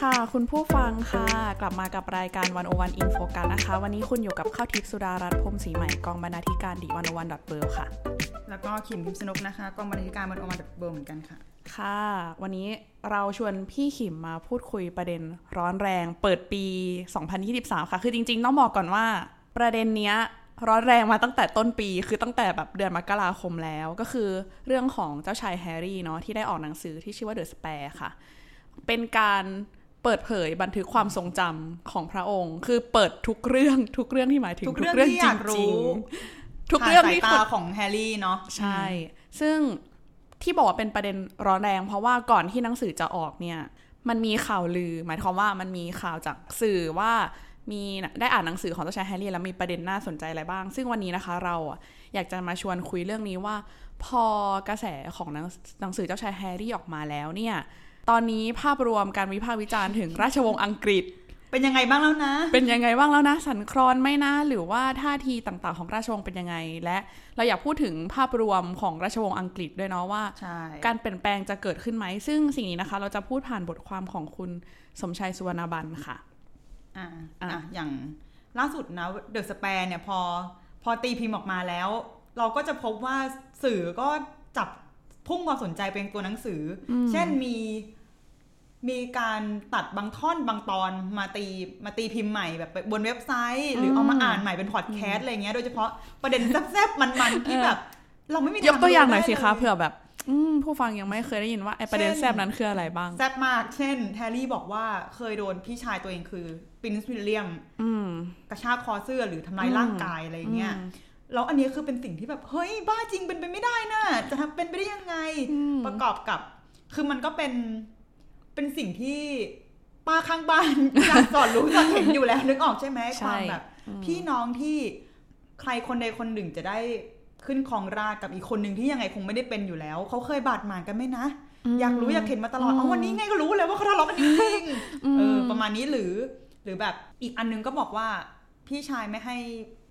ค่ะ คุณผู้ฟังค่ะ กลับมากับรายการ One-O-One In Focus นะคะ วันนี้คุณอยู่กับข้าวทิพย์สุดารัตน์พรหมศรีใหม่กองบรรณาธิการ The One-O-One dot world ค่ะ แล้วก็ขิมพิมพ์สนุกนะคะกองบรรณาธิการมันออกมาเบอร์เหมือนกันค่ะ ค่ะ วันนี้เราชวนพี่ขิมมาพูดคุยประเด็นร้อนแรง เปิดปี 2023 ค่ะ คือจริง ๆ ต้องบอกก่อนว่า ประเด็นเนี้ยร้อนแรงมาตั้งแต่ต้นปีคือตั้งแต่แบบเดือนมกราคมแล้วก็คือเรื่องของเจ้าชายแฮร์รี่เนาะที่ได้ออกหนังสือที่ชื่อว่า The Spare ค่ะ เป็นการ เปิดเผยบันทึกความทรงจำของพระองค์ คือเปิดทุกเรื่องทุกเรื่องที่หมายถึงทุกเรื่องที่อยากรู้ทุกเรื่องผ่านที่สายคตานของแฮร์รี่เนาะใช่ ซึ่งที่บอกว่าเป็นประเด็นร้อนแรง เพราะว่าก่อนที่หนังสือจะออกเนี่ย มันมีข่าวลือ หมายความว่ามันมีข่าวจากสื่อว่ามีได้อ่านหนังสือของเจ้าชายแฮร์รี่แล้วมีประเด็นน่าสนใจอะไรบ้าง ซึ่งวันนี้นะคะเราอะอยากจะมาชวนคุยเรื่องนี้ว่า พอกระแสของหนังหนังสือเจ้าชายแฮร์รี่ออกมาแล้วเนี่ย ตอนนี้ภาพรวมการวิพากษ์วิจารณ์ถึงราชวงศ์อังกฤษ เป็นยังไงบ้างแล้วนะ เป็นยังไงบ้างแล้วนะ สันคลอนไหม่นะหรือว่าท่าทีต่างๆ ของราชวงศ์เป็นยังไง และเราอยากพูดถึงภาพรวมของราชวงศ์อังกฤษด้วยเนาะว่าใช่การเปลี่ยนแปลงจะเกิดขึ้นไหม ซึ่งสิ่งนี้นะคะ เราจะพูดผ่านบทความของคุณสมชัยสุวรรณบันค่ะอ่าอะอะอย่างล่าสุดนะเดอะสแปร์เนี่ยพพอตีพิมพ์ออกมาแล้ว เราก็จะพบว่าสื่อก็จับพุ่งความสนใจเป็นตัวหนังสือเช่นมี มีการตัดบางท่อนบางตอนมาตีมาตีพิมพ์ใหม่แบบบนเว็บไซต์ หรือเอามาอ่านใหม่เป็นพอดแคสต์อะไรเงี้ยโดยเฉพาะประเด็นแซ่บๆมันๆที่แบบ เราไม่มียกตัวอย่างหน่อยสิคะทางรู้ได้ลเผื่อแบบอืมผู้ฟังยังไม่เคยได้ยินว่าไอประเด็นเช่นแซบนั้นคืออะไรบ้าง แซ่บมาก เช่นแฮร์รี่บอกว่าเคยโดนพี่ชายตัวเองคือปรินซ์วิลเลียมอืมกระชากคอเสื้อหรือทำร้ายร่างกายอะไรเงี้ยอืมแล้วอันนี้คือเป็นสิ่งที่แบบ เฮ้ย บ้าจริงเป็นไปไม่ได้นะจะทำเป็นไปได้ยังไงอืมประกอบกับ คือมันก็เป็น เป็นสิ่งที่ป้าข้างบ้านอยากสอนรู้อยากเห็นอยู่แล้วนึกออกใช่ไหมใช่ความแบบอืมพี่น้องที่ใครคนใดคนหนึ่งจะได้ขึ้นครองราชย์กับอีกคนหนึ่งที่ยังไงคงไม่ได้เป็นอยู่แล้วเขาเคยบาดหมางกันไหมนะอยากรู้อยากเห็นมาตลอดอืมเอาวันนี้ไงก็รู้เลยว่าเขาทะเลาะกันจริงๆอืมเออประมาณนี้หรือ หรือแบบอีกอันนึงก็บอกว่าพี่ชายไม่ให้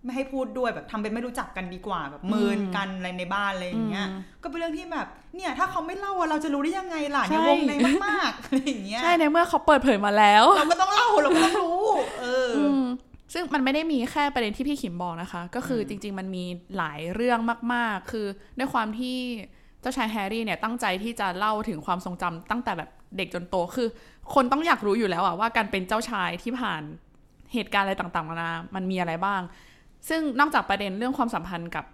ไม่ให้พูดด้วยแบบทำเป็นไม่รู้จักกันดีกว่าแบบเมินกันอะไรในบ้านอะไรอย่างเงี้ยอืมก็เป็นเรื่องที่แบบเนี่ยถ้าเขาไม่เล่าอะเราจะรู้ได้ยังไงล่ะใช่ในวงในมากๆอะไรอย่างเงี้ยใช่ในเมื่อเขาเปิดเผยมาแล้วเราก็ต้องเล่าเราก็ต้องรู้ เอออมซึ่งมันไม่ได้มีแค่ประเด็นที่พี่ขิมบอกนะคะ ก็คือจริง ๆ มันมีหลายเรื่องมาก ๆ คือด้วยความที่เจ้าชายแฮร์รี่เนี่ยตั้งใจที่จะเล่าถึงความทรงจำตั้งแต่แบบเด็กจนโตคือ คนต้องอยากรู้อยู่แล้วอะว่าการเป็นเจ้าชายที่ผ่านเหตุการณ์อะไรต่างๆนานามันมีอะไรบ้าง ซึ่งนอกจากประเด็นเรื่องความสัมพันธ์กับ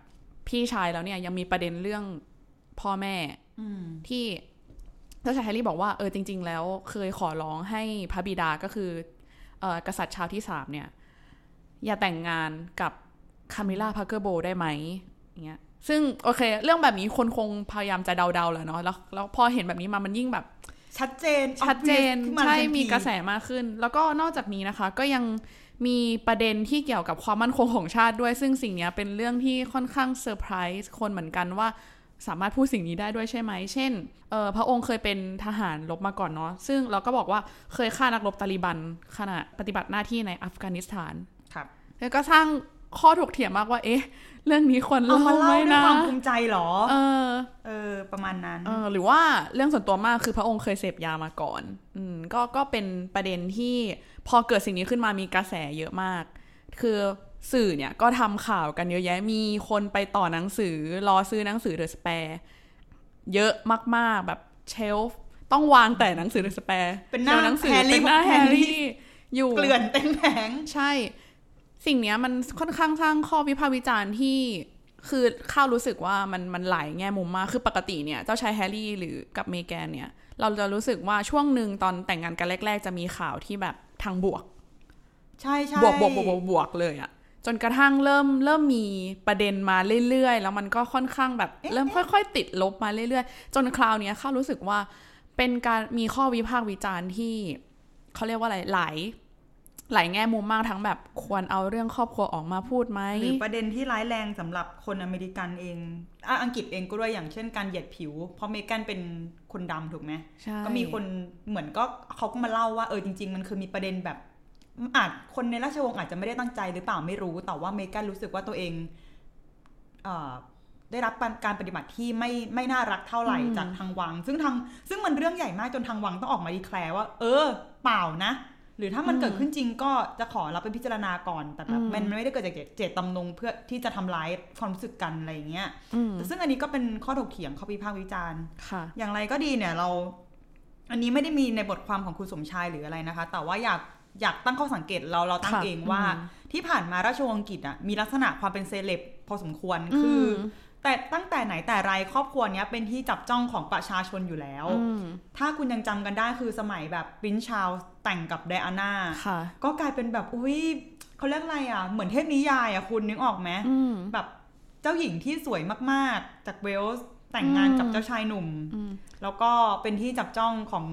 พี่ชายแล้วเนี่ย ยังมีประเด็นเรื่องพ่อแม่อืมที่เจ้าชายแฮร์รี่บอกว่าเออจริง ๆ แล้วเคยขอร้องให้พระบิดาก็คือเออกษัตริย์ชาร์ลส์ที่สามเนี่ย อย่าแต่งงานกับคามิลล่าพาร์กเกอร์โบลส์ได้ไหมอย่างเงี้ยซึ่งโอเค เรื่องแบบนี้คนคงพยายามจะเดาๆแหละเนาะแล้วแล้วพอเห็นแบบนี้มามันยิ่งแบบ ชัดเจนชัดเจน obvious ขึ้นใช่ทันทีมีกระแสมากขึ้น แล้วก็นอกจากนี้นะคะ ก็ยัง มีประเด็นที่เกี่ยวกับความมั่นคงของชาติด้วย ซึ่งสิ่งเนี้ยเป็นเรื่องที่ค่อนข้างเซอร์ไพรส์คนเหมือนกันว่าสามารถพูดสิ่งนี้ได้ด้วยใช่ไหม เช่น เออพระองค์เคยเป็นทหารรบมาก่อนเนาะ ซึ่งเราก็บอกว่าเคยฆ่านักรบตาลิบันขณะปฏิบัติหน้าที่ในอัฟกานิสถาน ครับ แล้วก็สร้างข้อถกเถียงมากว่า เอ๊ะ เรื่องนี้ควรเอาเล่ามาไหมเล่าด้วยนะความภูมิใจเหรอ เออ เออ ประมาณนั้น เออ หรือว่าเรื่องส่วนตัวมากคือพระองค์เคยเสพยามาก่อน อืม ก็ ก็เป็นประเด็นที่ พอเกิดสิ่งนี้ขึ้นมามีกระแสเยอะมาก คือสื่อเนี่ยก็ทำข่าวกันเยอะแยะ มีคนไปต่อหนังสือ รอซื้อหนังสือ The Spare เยอะมากๆแบบ shelf ต้องวางแต่หนังสือ The Spare เป็นหน้าหนังสือแฮร์รี่เป็นหน้าของแฮแฮร์ร์รี่รี่อยู่เกลื่อนเต็มแผงใช่ สิ่งเนี้ยมันค่อนข้างสร้างข้อวิพากษ์วิจารณ์ที่คือข้าวรู้สึกว่ามันมันหลายแง่มุมมาก คือปกติเนี่ย เจ้าชายแฮร์รี่หรือกับเมแกนเนี่ย เราจะรู้สึกว่าช่วงหนึ่งตอนแต่งงานกันแรก ๆ จะมีข่าวที่แบบ ทางบวก ใช่ใช่บวกบวกบวกบวกบวกเลยอะจนกระทั่งเริ่มเริ่มมีประเด็นมาเรื่อยๆ แล้วมันก็ค่อนข้างแบบ เริ่มค่อยๆ ติดลบมาเรื่อยๆ จนคราวเนี้ยข้ารู้สึกว่าเป็นการมีข้อวิพากษ์วิจารณ์ที่เขาเรียกว่าอะไรหลาย หลายแง่มุมมากทั้งแบบควรเอาเรื่องครอบครัวออกมาพูดไหมหรือประเด็นที่ร้ายแรงสำหรับคนอเมริกันเองอะอังกฤษเองก็ด้วยอย่างเช่นการเหยียดผิว เพราะเมแกันเป็นคนดำถูกไหมใช่ก็มีคนเหมือนก็เขาก็มาเล่าว่าเออจริง ๆ มันคือมีประเด็นแบบอาจคนในราชวงศ์อาจจะไม่ได้ตั้งใจหรือเปล่าไม่รู้แต่ว่าเมแกันรู้สึกว่าตัวเองเอ่อได้รับการปฏิบัติที่ไม่ไม่น่ารักเท่าไหร่จากทางวัง ซึ่งทางซึ่งมันเรื่องใหญ่มากจนทางวังต้องออกมาดีแคลร์ว่า เออ เปล่านะ หรือถ้ามันเกิดขึ้นจริงก็จะขอรับไปพิจารณาก่อน แต่แบบมันไม่ได้เกิดจากเจตจำนงเพื่อที่จะทำร้ายความรู้สึกกันอะไรอย่างเงี้ยอืมแต่ซึ่งอันนี้ก็เป็นข้อถกเถียงข้อพิพากษ์วิจารณ์ค่ะอย่างไรก็ดีเนี่ยเรา อันนี้ไม่ได้มีในบทความของคุณสมชายหรืออะไรนะคะ แต่ว่าอยากอยากตั้งข้อสังเกตเราเราตั้งค่ะเองว่าอืมที่ผ่านมาราชวงศ์อังกฤษอะมีลักษณะความเป็นเซเลบพอสมควรคืออม แต่ตั้งแต่ไหนแต่ไรครอบครัวเนี้ยเป็นที่จับจ้องของประชาชนอยู่แล้วอืมถ้าคุณยังจำกันได้คือสมัยแบบปรินชาวแต่งกับไดอาน่าค่ะก็กลายเป็นแบบอุ้ยเขาเรียกอะไรอะ เหมือนเทพนิยายอะคุณนึกออกไหมอืมแบบเจ้าหญิงที่สวยมากๆ จากเวลส์แต่งงานกับเจ้าชายหนุ่มอืมแล้วก็เป็นที่จับจ้องของ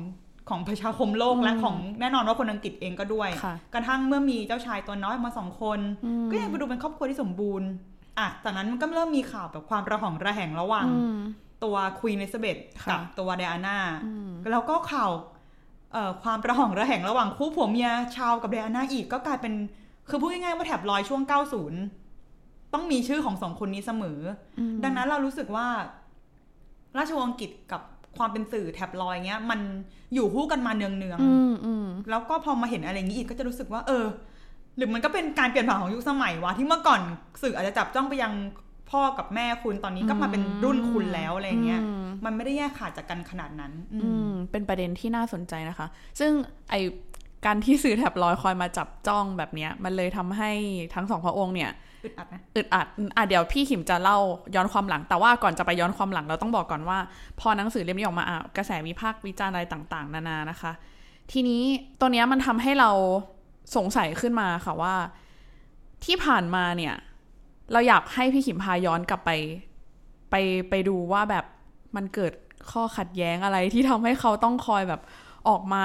ของประชาคมโลกอืมและของแน่นอนว่าคนอังกฤษเองก็ด้วยค่ะกระทั่งเมื่อมีเจ้าชายตัวน้อยมาสองคนอืมก็ยังไปดูเป็นครอบครัวที่สมบูรณ์ อะจากนั้นมันก็เริ่มมีข่าวแบบความระหองระแหงระหว่างอืมตัวควีนเอลิซาเบธค่ะกับตัวไดอาน่าอืมแล้วก็ข่าวเอ่อความระหองระแหงระหว่างคู่ผัวเมียชาวกับไดอาน่าอีกก็กลายเป็นคือพูดง่ายๆว่าแถบลอยช่วง 90 ต้องมีชื่อของสองคนนี้เสมออมดังนั้นเรารู้สึกว่า ราชวงศ์อังกฤษกับความเป็นสื่อแถบลอยเงี้ย มันอยู่คู่กันมาเนืองอืมอืมๆแล้วก็พอมาเห็นอะไรอย่างนี้อีกก็จะรู้สึกว่า เออ หรือมันก็เป็นการเปลี่ยนผ่านของยุคสมัยวะที่เมื่อก่อนสื่ออาจจะจับจ้องไปยังพ่อกับแม่คุณตอนนี้ก็มาเป็นรุ่นคุณแล้วอะไรเงี้ยอืมมันไม่ได้แยกขาดจากกันขนาดนั้นอืมอืมเป็นประเด็นที่น่าสนใจนะคะ ซึ่งไอการที่สื่อแถบลอยคอยมาจับจ้องแบบเนี้ย มันเลยทำให้ทั้งสองพระองค์เนี่ยอึดอัดนะอึดอัดอะเดี๋ยวพี่ขิมจะเล่าย้อนความหลัง แต่ว่าก่อนจะไปย้อนความหลังเราต้องบอกก่อนว่า พอหนังสือเล่มนี้ออกมาอะกระแสวิพากษ์วิจารณ์อะไรต่าง ๆ นานานะคะ ทีนี้ตัวเนี้ยมันทำให้เรา สงสัยขึ้นมาค่ะว่า ที่ผ่านมาเนี่ย เราอยากให้พี่ขิมพาย้อนกลับไป ไปไปดูว่าแบบมันเกิดข้อขัดแย้งอะไรที่ทำให้เขาต้องคอยแบบออกมา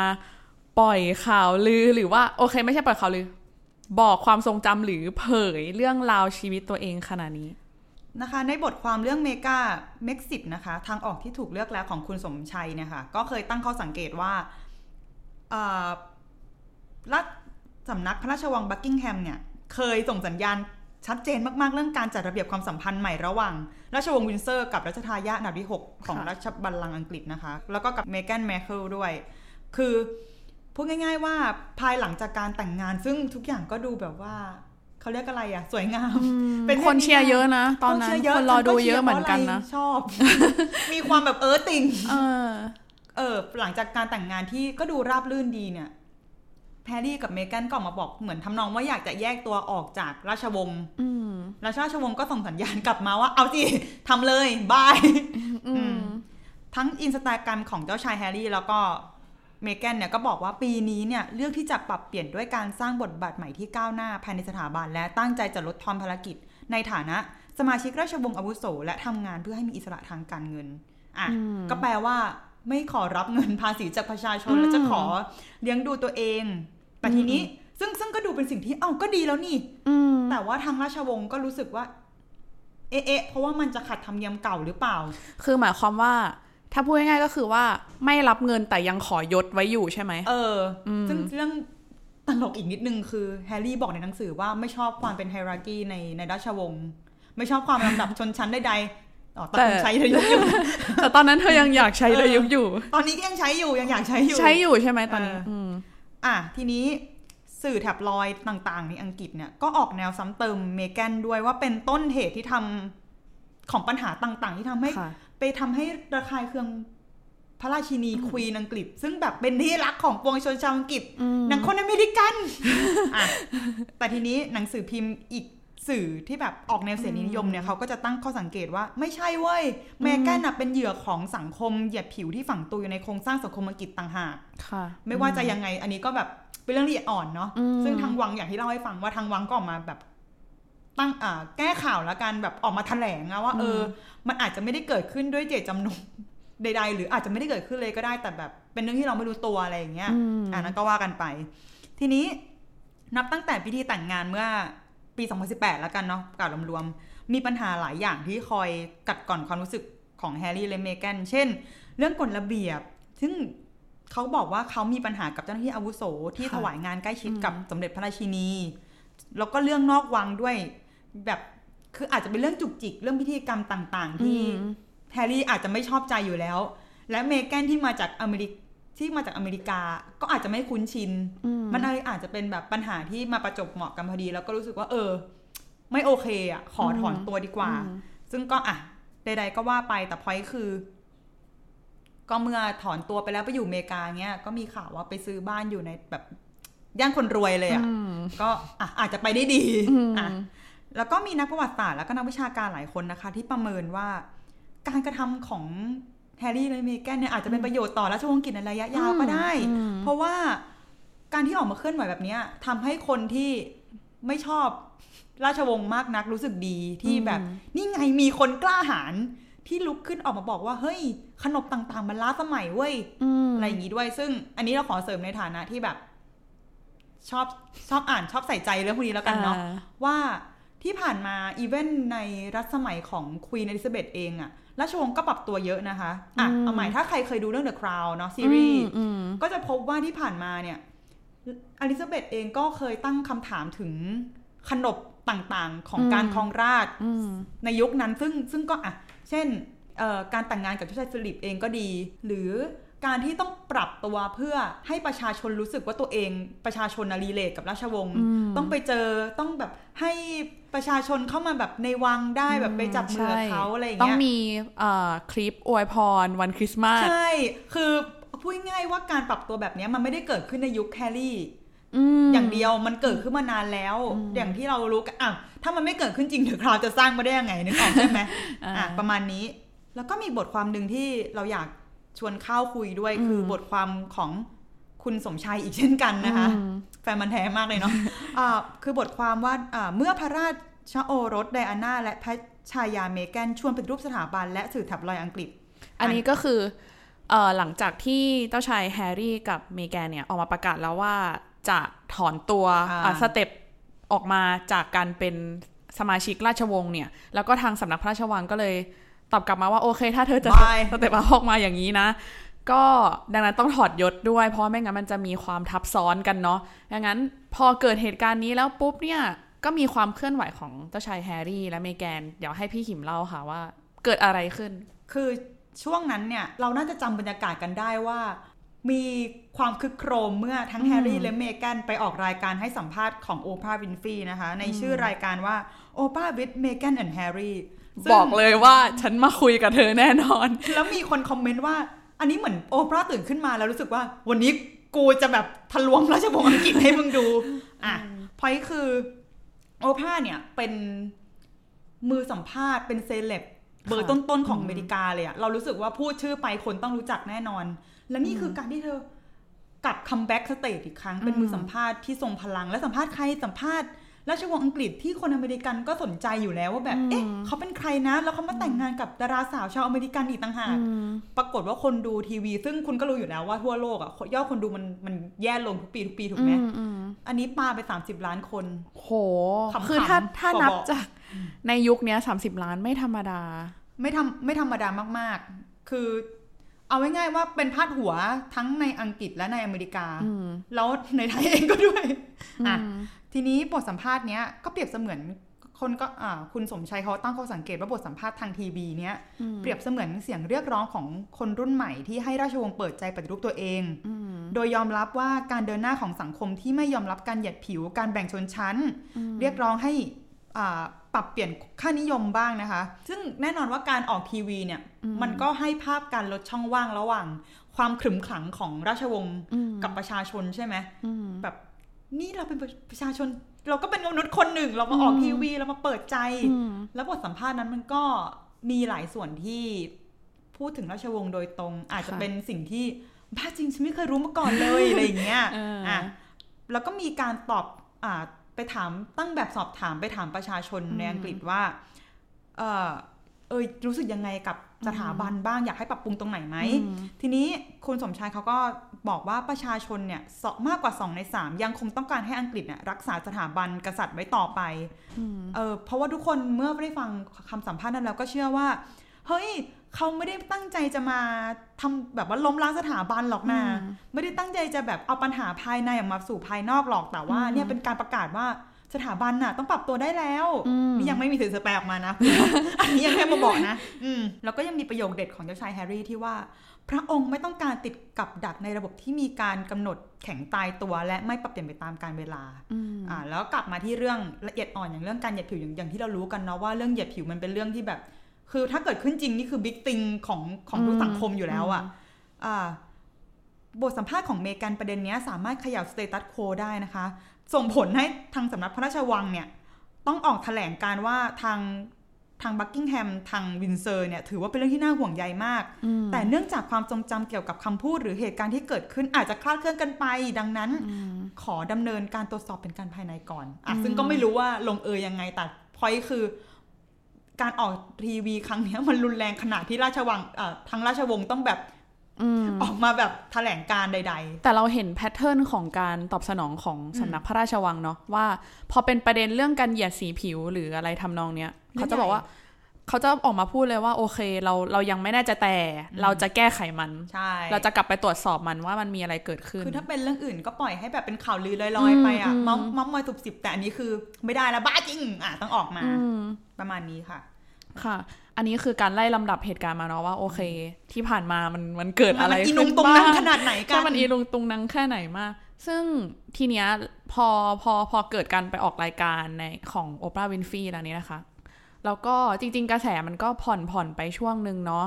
ปล่อยข่าวลือหรือว่าโอเค ไม่ใช่ปล่อยข่าวลือ บอกความทรงจำหรือเผยเรื่องราวชีวิตตัวเองขนาดนี้นะคะในบทความเรื่องเมกา Megxit นะคะ ทางออกที่ถูกเลือกแล้วของคุณสมชัยเนี่ยค่ะก็เคยตั้งข้อสังเกตว่าเอ่อรัฐ สำนักพระราชวังบักกิงแฮมเนี่ยเคยส่งสัญญาณชัดเจนมาก ๆ เรื่องการจัดระเบียบความสัมพันธ์ใหม่ระหว่าง ราชวงศ์วินเซอร์กับรัชทายาทอันดับที่6ของค่ะราชบัลลังก์อังกฤษนะคะ แล้วก็กับเมแกนมาร์เคิลด้วย คือพูดง่าย ๆ ว่าภายหลังจากการแต่งงานซึ่งทุกอย่างก็ดูแบบว่าเขาเรียกอะไรอะสวยงาม เป็นคนเชียร์เยอะนะ ตอนคนั้นเชียร์คนรอฉัดูเยอะเหมือนกันนะชียร์เพราไรชอบ มีความแบบเออติงเออเออหลังจากการแต่งงานที่ก็ดูราบรื่นดีเนี่ย แฮร์รี่กับเมแกนก็ออกมาบอกเหมือนทำนองว่าอยากจะแยกตัวออกจากราชวงศ์อืมราชราชวงศ์ก็ส่งสัญญาณกลับมาว่าเอาสิทำเลย bye อืมทั้งอินสตาแกรมของเจ้าชายแฮร์รี่แล้วก็เมแกนเนี่ยก็บอกว่าปีนี้เนี่ยเลือกที่จะปรับเปลี่ยนด้วยการสร้างบทบาทใหม่ที่ก้าวหน้าภายในสถาบันและตั้งใจจะลดทอนภารกิจ ในฐานะสมาชิกราชวงศ์อาวุโส และทำงานเพื่อให้มีอิสระทางการเงินอะอืมก็แปลว่าไม่ขอรับเงินภาษีจากประชาชนอืมและจะขอเลี้ยงดูตัวเอง แต่ทีนี้ซึ่งซึ่งก็ดูเป็นสิ่งที่เอ้าก็ดีแล้วนี่อืมแต่ว่าทางราชวงศ์ก็รู้สึกว่าเอ๊ะเอ๊ะเพราะว่ามันจะขัดธรรมเนียมเก่าหรือเปล่า คือหมายความว่า ถ้าพูดง่ายๆก็คือว่าไม่รับเงินแต่ยังขอยศไว้อยู่ใช่ไหมเอออมซึ่งเรื่องตลกอีกนิดนึงคือแฮร์รี่บอกในหนังสือว่าไม่ชอบความเป็น hierarchy ในในราชวงศ์ไม่ชอบความลำดับชนชั้นใดๆอ๋อตอนนั้นใช้ดยุกอยู่แต่ตอนนั้นเธอยังอยากใช้ระยุกต์อยู่ ตอนนี้ก็ยังใช้อยู่ยังอยากใช้อยู่ ใช้อยู่ใช่ไหมตอนนี้เอออืมอะทีนี้สื่อแท็บลอยด์ต่างๆ ในอังกฤษเนี่ยก็ออกแนวซ้ำเติมเมแกนด้วยว่าเป็นต้นเหตุที่ทำของปัญหาต่างๆ ที่ทำให้ค่ะไปทำให้ระคายเคืองพระราชินีควีนอังกฤษ ซึ่งแบบเป็นที่รักของปวงชนชาวอังกฤษอืมหนังคนอเมริกันอะแต่ทีนี้หนังสือพิมพ์อีก สื่อที่แบบออกแนวเสรีนิยมเนี่ยเขาก็จะตั้งข้อสังเกตว่าไม่ใช่เว้ยแมแกนน่ะเป็นเหยื่อของสังคมเหยียดผิวที่ฝังตัวอยู่ในโครงสร้างสังคมอังกฤษต่างหากค่ะ ไม่ว่าจะยังไงอันนี้ก็แบบเป็นเรื่องละเอียดอ่อนเนาะอืมซึ่งทางวังอย่างที่เล่าให้ฟังว่าทางวังก็ออกมาแบบตั้งอ่าแก้ข่าวแล้วกันแบบออกมาแถลงอะว่า เออ มันอาจจะไม่ได้เกิดขึ้นด้วยเจตจำนงใด ๆ หรืออาจจะไม่ได้เกิดขึ้นเลยก็ได้แต่แบบ เป็นเรื่องที่เราไม่รู้ตัวอะไรอย่างเงี้ยอืมอ่านั้นก็ว่ากันไป ทีนี้นับตั้งแต่พิธีแต่งงานเมื่อ ปี 2018 แล้วกันเนาะกล่าวรวมๆ มีปัญหาหลายอย่างที่คอยกัดก่อนความรู้สึกของแฮร์รี่และเมแกน เช่น เรื่องกฎระเบียบ ซึ่งเขาบอกว่าเขามีปัญหากับเจ้าหน้าที่อาวุโสที่ค่ะถวายงานใกล้ชิดกับสมเด็จพระราชินี แล้วก็เรื่องนอกวังด้วยแบบคืออาจจะเป็นเรื่องจุกจิก เรื่องพิธีกรรมต่าง ๆ ที่แฮร์รี่อาจจะไม่ชอบใจอยู่แล้ว และเมแกนที่มาจากอเมริก ที่มาจากอเมริกาก็อาจจะไม่คุ้นชิน มันอะไรอาจจะเป็นแบบปัญหาที่มาประจบเหมาะกันพอดี แล้วก็รู้สึกว่า เออ ไม่โอเคอะ ขอถอนตัวดีกว่า ซึ่งก็อะใดๆก็ว่าไปแต่พอยคือ ก็เมื่อถอนตัวไปแล้วไปอยู่อเมริกาเงี้ยก็มีข่าวว่าไปซื้อบ้านอยู่ในแบบย่านคนรวยเลยอะก็อะอาจจะไปได้ดีอะแล้วก็มีนักประวัติศาสตร์แล้วก็นักวิชาการหลายคนนะคะ ที่ประเมินว่าการกระทำของ แฮร์รี่และเมแกนเนี่ยอาจจะเป็นประโยชน์ต่อราชวงศ์อังกฤษในระยะยาวก็ได้ เพราะว่าการที่ออกมาเคลื่อนไหวแบบเนี้ยทำให้คนที่ไม่ชอบราชวงศ์มากนักรู้สึกดีที่แบบ นี่ไงมีคนกล้าหาญที่ลุกขึ้นออกมาบอกว่า เฮ้ย ขนบต่างๆ มันล้าสมัยเว้ยอะไรอย่างนี้ด้วย ซึ่งอันนี้เราขอเสริมในฐานะที่แบบ ชอบชอบอ่านชอบใส่ใจเรื่องพวกนี้แล้วกันเนาะอ่าว่าที่ผ่านมาอีเวนต์ในรัชสมัยของควีนอลิซาเบธเองอะ ราชวงศ์ก็ปรับตัวเยอะนะคะอะเอาใหม่ถ้าใครเคยดูเรื่อง The Crown เนาะซีรีส์ก็จะพบว่าที่ผ่านมาเนี่ยอลิซาเบธเองก็เคยตั้งคำถามถึงขนบต่างๆ ของการครองราชย์ในยุคนั้นซึ่งซึ่งก็อะ เช่นเอ่อการแต่งงานกับเจ้าชายฟิลิปเองก็ดี หรือ การที่ต้องปรับตัวเพื่อให้ประชาชนรู้สึกว่าตัวเองประชาชนน่ะ relate กับราชวงศ์ต้องไปเจอต้องแบบให้ประชาชนเข้ามาแบบในวังได้แบบไปจับมือกับเขาอะไรอย่างต้องเงี้ยมีเอ่อคลิปอวยพรวันคริสต์มาสใช่คือพูดง่ายๆว่าการปรับตัวแบบเนี้ยมันไม่ได้เกิดขึ้นในยุคแฮร์รี่อย่างเดียวมันเกิดขึ้นมานานแล้ว อย่างที่เรารู้กันอะถ้ามันไม่เกิดขึ้นจริง The Crown จะสร้างมาได้ยังไงนึกออกใช่ไหมอ่าอะประมาณนี้ แล้วก็มีบทความหนึ่งที่เราอยาก ชวนเข้าคุยด้วยคือบทความของคุณสมชัยอีกเช่นกันนะคะ แฟนพันธุ์แท้มากเลยเนาะอ่าคือบทความว่าอ่าเมื่อพระราชโอรสไดอาน่าและพระชายาเมแกนชวนปฏิรูปสถาบันและสื่อแท็บลอยด์อังกฤษ อันนี้ก็คือเอ่อหลังจากที่เจ้าชายแฮร์รี่กับเมแกนเนี่ย ออกมาประกาศแล้วว่าจะถอนตัวอ่าอะ step ออกมาจากการเป็นสมาชิกราชวงศ์เนี่ย แล้วก็ทางสำนักพระราชวังก็เลย ตอบกลับมาว่าโอเค ถ้าเธอจะ bye step ออกมาอย่างนี้นะ ก็ดังนั้นต้องถอดยศด้วย เพราะว่าไม่งั้นมันจะมีความทับซ้อนกันเนาะดังนั้นพอเกิดเหตุการณ์นี้แล้วปุ๊บเนี่ยก็มีความเคลื่อนไหวของเจ้าชายแฮร์รี่และเมแกน เดี๋ยวให้พี่ขิมเล่าค่ะว่า เกิดอะไรขึ้น คือช่วงนั้นเนี่ยเราน่าจะจำบรรยากาศกันได้ว่า มีความครึกโครมเมื่อทั้งแฮร์รี่และเมแกนไปออกรายการให้สัมภาษณ์ของโอปราห์วินฟรีนะคะ ในชื่อรายการว่า Oprah with Meghan and Harry บอกเลยว่าฉันมาคุยกับเธอแน่นอน แล้วมีคนคอมเมนต์ว่า อันนี้เหมือนโอปราห์ตื่นขึ้นมาแล้วรู้สึกว่า วันนี้กูจะแบบทะลวงราชวงศ์อังกฤษให้มึงดู อะพอยคือโอปราห์เนี่ยเป็นมือสัมภาษณ์เป็นเซเลบเบอร์ต้นๆของอเมริกาเลยอะเรารู้สึกว่าพูดชื่อไปคนต้องรู้จักแน่นอน และนี่คือการที่เธอกลับ comeback stage อีกครั้ง เป็นมือสัมภาษณ์ที่ทรงพลังและสัมภาษณ์ใครสัมภาษณ์ ราชวงศ์อังกฤษที่คนอเมริกันก็สนใจอยู่แล้วว่าแบบ เอ๊ะเขาเป็นใครนะ แล้วเขามาแต่งงานกับดาราสาวชาวอเมริกันอีกต่างหาก ปรากฏว่าคนดูทีวี ซึ่งคุณก็รู้อยู่แล้วว่าทั่วโลกอะยอดคนดูมันมันแย่ลงทุกปีทุกปีถูกไหมอันนี้ปาไป 30 ล้านคน โหขำๆคือถ้าถ้าขอนับบอกจากในยุคเนี้ยสามสิบล้านไม่ธรรมดา ไม่ทำไม่ธรรมดามาก ๆ คือเอาไว้ง่ายๆว่าเป็นพาดหัวทั้งในอังกฤษและในอเมริกา แล้วในไทยเองก็ด้วยอะ ทีนี้บทสัมภาษณ์เนี้ยก็เปรียบเสมือนคนก็อ่าคุณสมชัยเขาตั้งข้อสังเกตว่าบทสัมภาษณ์ทางทีวีเนี้ยเปรียบเสมือนเสียงเรียกร้องของคนรุ่นใหม่ที่ให้ราชวงศ์เปิดใจปฏิรูปตัวเอง โดยยอมรับว่าการเดินหน้าของสังคมที่ไม่ยอมรับการเหยียดผิวการแบ่งชนชั้น เรียกร้องให้อ่าปรับเปลี่ยนค่านิยมบ้างนะคะ ซึ่งแน่นอนว่าการออกทีวีเนี่ยมันก็ให้ภาพการลดช่องว่างระหว่าง ความขรึมขลังของราชวงศ์กับประชาชนใช่ไหมแบบ นี่เราเป็นประชาชน เราก็เป็นมนุษย์คนหนึ่ง เรามาออกทีวีเรามาเปิดใจ แล้วบทสัมภาษณ์นั้นมันก็มีหลายส่วนที่พูดถึงราชวงศ์โดยตรง อาจจะค่ะเป็นสิ่งที่บ้าจริงฉันไม่เคยรู้มาก่อนเลยอะไรอย่างเงี้ยเอออ่อะแล้วก็มีการตอบอ่าไปถามตั้งแบบสอบถามไปถามประชาชนในอังกฤษว่า เออเอยรู้สึกยังไงกับสถาบันบ้างอยากให้ปรับปรุงตรงไหนไหม ทีนี้คุณสมชายเขาก็ บอกว่าประชาชนเนี่ยสมากกว่า 2 ใน 3 ยังคงต้องการให้อังกฤษเนี่ยรักษาสถาบันกษัตริย์ไว้ต่อไปเออเพราะว่าทุกคนเมื่อได้ฟังคำสัมภาษณ์นั้นแล้วก็เชื่อว่า เฮ้ยเขาไม่ได้ตั้งใจจะมาทำแบบว่าล้มล้างสถาบันหรอกนะไม่ได้ตั้งใจจะแบบเอาปัญหาภายในออกมาสู่ภายนอกหรอกแต่ว่าเนี่ยเป็นการประกาศว่าสถาบันน่ะต้องปรับตัวได้แล้วนี่ยังไม่มีถือสแปลออกมานะอันนี้ยังแค่มาบอกนะ อืมแล้วก็ยังมีประโยคเด็ดของเจ้าชายแฮร์รี่ที่ว่า พระองค์ไม่ต้องการติดกับดักในระบบที่มีการกำหนดแข็งตายตัว และไม่ปรับเปลี่ยนไปตามการเวลาอ่าแล้วกลับมาที่เรื่องละเอียดอ่อนอย่างเรื่องการเหยียดผิวอย่างอย่างที่เรารู้กันเนาะว่าเรื่องเหยียดผิวมันเป็นเรื่องที่แบบ คือถ้าเกิดขึ้นจริงนี่คือ big thing ของของทุกสังคมอยู่แล้วอะอ่าบทสัมภาษณ์ของเมแกนประเด็นนี้สามารถขยับ status quo ได้นะคะ ส่งผลให้ทางสำนักพระราชวังเนี่ย ต้องออกแถลงการณ์ว่าทางทางบักกิงแฮมทางวินเซอร์เนี่ยถือว่าเป็นเรื่องที่น่าห่วงใยมาก แต่เนื่องจากความทรงจำเกี่ยวกับคำพูดหรือเหตุการณ์ที่เกิดขึ้นอาจจะคลาดเคลื่อนกันไป ดังนั้นขอดำเนินการตรวจสอบเป็นการภายในก่อนอะซึ่งก็ไม่รู้ว่าลงเอยยังไงแต่พอยคือ การออกทีวีครั้งนี้มันรุนแรงขนาดที่ราชวังทางราชวงศ์ต้องแบบ ออกมาแบบแถลงการใด ๆ แต่เราเห็นแพทเทิร์นของการตอบสนองของสำนักพระราชวังเนาะว่าพอเป็นประเด็นเรื่องการเหยียดสีผิวหรืออะไรทำนองเนี้ยเขาจะบอกว่าเขาจะออกมาพูดเลยว่าโอเคเราเรายังไม่แน่ใจแต่เราจะแก้ไขมันใช่เราจะกลับไปตรวจสอบมันว่ามันมีอะไรเกิดขึ้น คือถ้าเป็นเรื่องอื่นก็ปล่อยให้แบบเป็นข่าวลือลอยๆไปอะมัมมัมมอยสุบสิบแต่อันนี้คือ ไม่ได้แล้วบ้าจริงอะต้องออกมา ประมาณนี้ค่ะ ค่ะ อันนี้คือการไล่ลำดับเหตุการณ์มาเนาะว่าโอเค ที่ผ่านมามันมันเกิดอะไรขึ้นบ้างมันอีลุงตุงนังขนาดไหนกันมันอีลุงตุงนังแค่ไหนมาก ซึ่งทีเนี้ยพอพอพอเกิดการไปออกรายการในของโอปราห์วินฟีแล้วนี้นะคะ แล้วก็จริง ๆ กระแสมันก็ผ่อนผ่อนไปช่วงหนึ่งเนาะ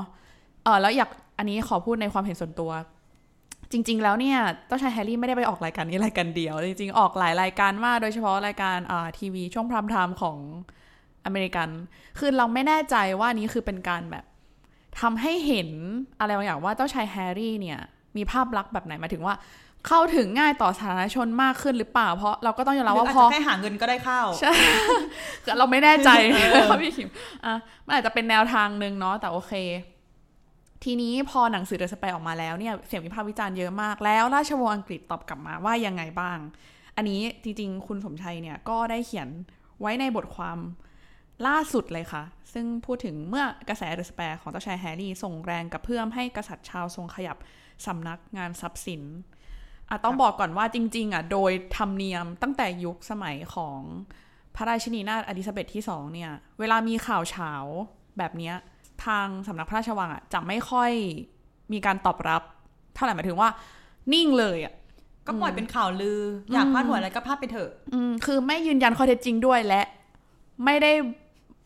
เออแล้วอยากอันนี้ขอพูดในความเห็นส่วนตัว จริง ๆ แล้วเนี่ยเจ้าชายแฮร์รี่ไม่ได้ไปออกรายการนี้รายการเดียว จริง ๆ ออกหลายรายการมากโดยเฉพาะรายการอ่าทีวีช่วง prime time ของ อเมริกัน คือเราไม่แน่ใจว่านี้คือเป็นการแบบทำให้เห็นอะไรบางอย่างว่าเจ้าชายแฮร์รี่เนี่ยมีภาพลักษณ์แบบไหนมาถึงว่าเข้าถึงง่ายต่อสาธารณชนมากขึ้นหรือเปล่า เพราะเราก็ต้องยอมรับว่าพอแค่หาเงินก็ได้เข้าใช่เราไม่แน่ใจค่ะพี่คิมอะมันอาจจะเป็นแนวทางหนึ่งเนาะแต่โอเค ทีนี้พอหนังสือ The Spare ออกมาแล้วเนี่ยเสียงวิพากษ์วิจารณ์เยอะมากแล้วราชวงศ์อังกฤษตอบกลับมาว่ายังไงบ้าง อันนี้จริงๆ คุณสมชัยเนี่ยก็ได้เขียนไว้ในบทความ ล่าสุดเลยค่ะ ซึ่งพูดถึงเมื่อกระแส The Spare ของเจ้าชายแฮร์รี่ส่งแรงกระเพื่อมให้กษัตริย์ชาร์ลส์ทรงขยับสำนักงานทรัพย์สินอะต้องบอกก่อนว่าจริง ๆอะโดยธรรมเนียมตั้งแต่ยุคสมัยของพระราชินีนาถอลิซาเบธที่สองเนี่ย เวลามีข่าวเฉาแบบนี้ทางสำนักพระราชวังอะจะไม่ค่อยมีการตอบรับเท่าไหร่หมายถึงว่า นิ่งเลยอะก็ปล่อยเป็นข่าวลือ อยากพาดหัวอะไรก็พาดไปเถอะ อืมคือไม่ยืนยันข้อเท็จจริงด้วยและ ไม่ได้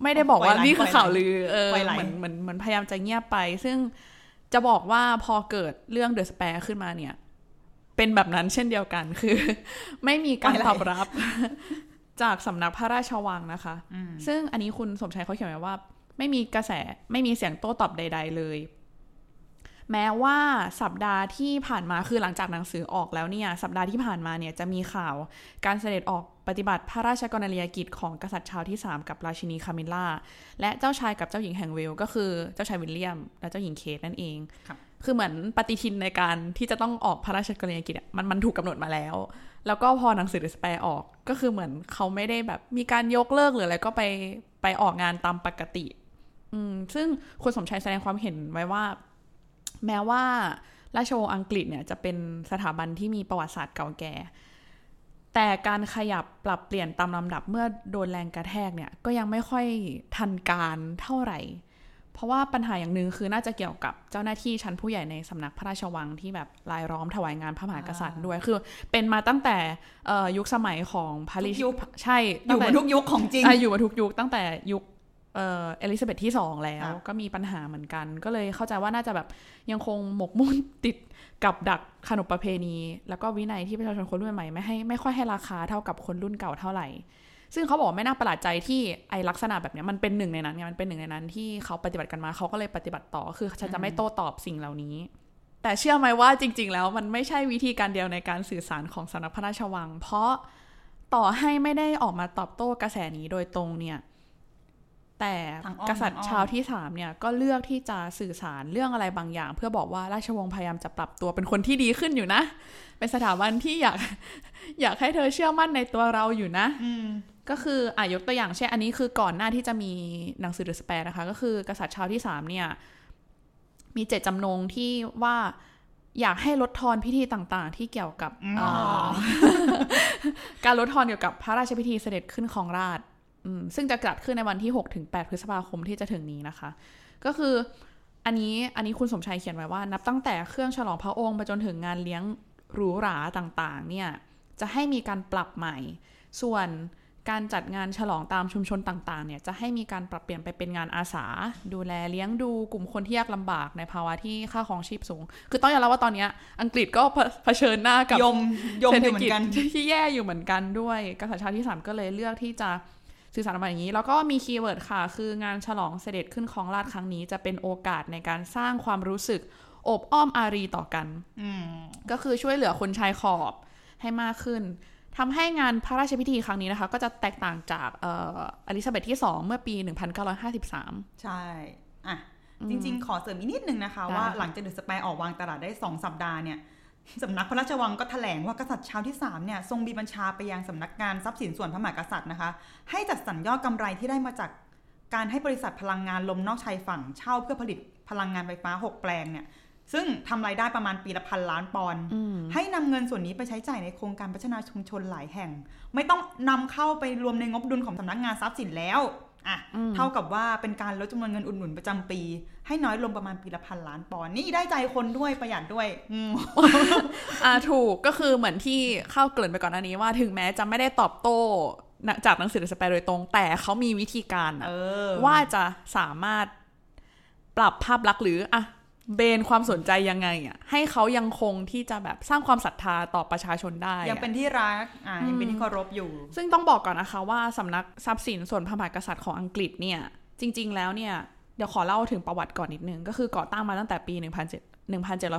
ไม่ได้บอกว่านี่คือข่าวลือเออเหมือนเหมือนเหมือนพยายามจะเงียบไป ซึ่งจะบอกว่าพอเกิดเรื่องเดอะสเปรขึ้นมาเนี่ย เป็นแบบนั้นเช่นเดียวกันคือ ไม่มีการตอบรับ จากสำนักพระราชวังนะคะ ซึ่งอันนี้คุณสมชัยเขาเขียนไว้ว่า ไม่มีกระแสไม่มีเสียงโต้ตอบใด ๆ เลย แม้ว่าสัปดาห์ที่ผ่านมาคือหลังจากหนังสือออกแล้วเนี่ย สัปดาห์ที่ผ่านมาเนี่ยจะมีข่าวการเสด็จออก ปฏิบัติพระราชกรณียกิจของกษัตริย์ชาวที่ 3 กับราชินีคามิลล่า และเจ้าชายกับเจ้าหญิงแห่งเวล ก็คือเจ้าชายวิลเลียม และเจ้าหญิงเคทนั่นเองคือเหมือนปฏิทินในการที่จะต้องออกพระราชกรณียกิจมันมันถูกกาหนดมาแล้ว แล้วก็พอหนังสือเดสแปรออกก็คือเหมือนเขาไม่ได้แบบมีการยกเลิกหรืออะไรก็ไปไปออกงานตามปกติ อืมซึ่งคุณสมชัยแสดงความเห็นไว้ว่า แม้ว่าราชวงศ์อังกฤษเนี่ยจะเป็นสถาบันที่มีประวัติศาสตร์เก่าแก่ แต่การขยับปรับเปลี่ยนตามลำดับเมื่อโดนแรงกระแทกเนี่ยก็ยังไม่ค่อยทันการเท่าไหร่ เพราะว่าปัญหาอย่างหนึ่งคือน่าจะเกี่ยวกับเจ้าหน้าที่ชั้นผู้ใหญ่ในสำนักพระราชวังที่แบบรายล้อมถวายงานพระมหากษัตริย์ด้วยคือ เป็นมาตั้งแต่ยุคสมัยของพาริยุคใช่อยู่มาทุกยุคของจริงอยู่มาทุกยุคตั้งแต่ยุค เอลิซาเบธที่สองแล้ว ก็มีปัญหาเหมือนกัน ก็เลยเข้าใจว่าน่าจะแบบยังคงหมกมุ่นติดกับดักขนบประเพณี แล้วก็วินัยที่ประชาชนคนรุ่นใหม่ไม่ให้ไม่ค่อยให้ราคาเท่ากับคนรุ่นเก่าเท่าไหร่ ซึ่งเขาบอกไม่น่าประหลาดใจที่ไอลักษณะแบบนี้มันเป็นหนึ่งในนั้นไงมันเป็นหนึ่งในนั้นที่เขาปฏิบัติกันมาเขาก็เลยปฏิบัติต่อคือฉันจะไม่โต้ตอบสิ่งเหล่านี้ แต่เชื่อไหมว่าจริง ๆ แล้วมันไม่ใช่วิธีการเดียวในการสื่อสารของสำนักพระราชวัง เพราะต่อให้ไม่ได้ออกมาตอบโต้กระแสนี้โดยตรงเนี่ย แต่ทางอ้อมกษัตริย์ทางอ้อมชาวที่สามเนี่ยก็เลือกที่จะสื่อสารเรื่องอะไรบางอย่าง เพื่อบอกว่าราชวงศ์พยายามจะปรับตัวเป็นคนที่ดีขึ้นอยู่นะ เป็นสถาบันที่อยากอยากให้เธอเชื่อมั่นในตัวเราอยู่นะอืมก็คืออะยกตัวอย่างเช่นอันนี้คือก่อนหน้าที่จะมีหนังสือเดอะสเปรนะคะ ก็คือกษัตริย์ชาวที่สามเนี่ย มีเจตจำนงที่ว่าอยากให้ลดทอนพิธีต่างๆ ที่เกี่ยวกับอืมเอ่อการลดทอนเกี่ยวกับพระราชพิธีเสด็จขึ้นของราชย์อืม ซึ่งจะจัดขึ้นในวันที่6ถึง8พฤษภาคมที่จะถึงนี้นะคะ ก็คืออันนี้อันนี้คุณสมชัยเขียนไว้ว่า นับตั้งแต่เครื่องฉลองพระองค์ไปจนถึงงานเลี้ยงหรูหราต่างๆ เนี่ย จะให้มีการปรับใหม่ ส่วนการจัดงานฉลองตามชุมชนต่างๆ เนี่ย จะให้มีการปรับเปลี่ยนไปเป็นงานอาสา ดูแลเลี้ยงดูกลุ่มคนที่ยากลำบากในภาวะที่ค่าของชีพสูง คือต้องยอมรับว่าตอนเนี้ยอังกฤษก็เผเผชิญหน้ากับยมยมเศรษอฐยู่เหมือกิจนกันที่แย่อยู่เหมือนกันด้วยกษัตริย์ชาติที่ 3 ก็เลยเลือกที่จะ สื่อสารออกมาอย่างนี้ แล้วก็มีคีย์เวิร์ดค่ะ คืองานฉลองเสด็จขึ้นของราชย์ครั้งนี้ จะเป็นโอกาสในการสร้างความรู้สึกอบอ้อมอารีต่อกันอืมก็คือช่วยเหลือคนชายขอบให้มากขึ้นทำให้งานพระราชพิธีครั้งนี้นะคะ ก็จะแตกต่างจากเอ่ออลิซาเบธที่ 2 เมื่อปี 1953 ใช่อะจริงๆ ขอเสริมอีกนิดนึงนะคะได้ว่าค่ะหลังจากเดอะสแปรออกวางตลาดได้ 2 สัปดาห์เนี่ย สำนักพระราชวังก็แถลงว่ากษัตริย์ชาวที่3เนี่ยทรงมีบัญชาไปยังสำนักงานทรัพย์สินส่วนพระมหากษัตริย์นะคะ ให้จัดสรรยอดกำไรที่ได้มาจากการให้บริษัทพลังงานลมนอกชายฝั่งเช่าเพื่อผลิตพลังงานไฟฟ้า 6 แปลงเนี่ยซึ่งทำรายได้ประมาณปีละพันล้านปอนด์ให้นำเงินส่วนนี้ไปใช้จ่ายในโครงการพัฒนาชุมชนหลายแห่ง ไม่ต้องนำเข้าไปรวมในงบดุลของสำนักงานทรัพย์สินแล้ว อะเท่ากับว่าเป็นการลดจำนวนเงินอุดหนุนประจำปี ให้น้อยลงประมาณปีละพันล้านปอนด์นี่ได้ใจคนด้วยประหยัดด้วยอืมอ่าถูกก็คือเหมือนที่เข้าเกริ่นไปก่อนหน้านี้ว่าถึงแม้จะไม่ได้ตอบโต้จากหนังสือเดอะสเปรโดยตรง แต่เขามีวิธีการอะเออว่าจะสามารถปรับภาพลักษณ์หรืออะ เบนความสนใจยังไงอะให้เขายังคงที่จะแบบสร้างความศรัทธาต่อประชาชนได้อะยังเป็นที่รักอะยังเป็นที่เคารพอยู่ ซึ่งต้องบอกก่อนนะคะว่าสำนักทรัพย์สินส่วนพระมหากษัตริย์ของอังกฤษเนี่ย จริง ๆ แล้วเนี่ยเดี๋ยวขอเล่าถึงประวัติก่อนนิดนึง ก็คือก่อตั้งมาตั้งแต่ปี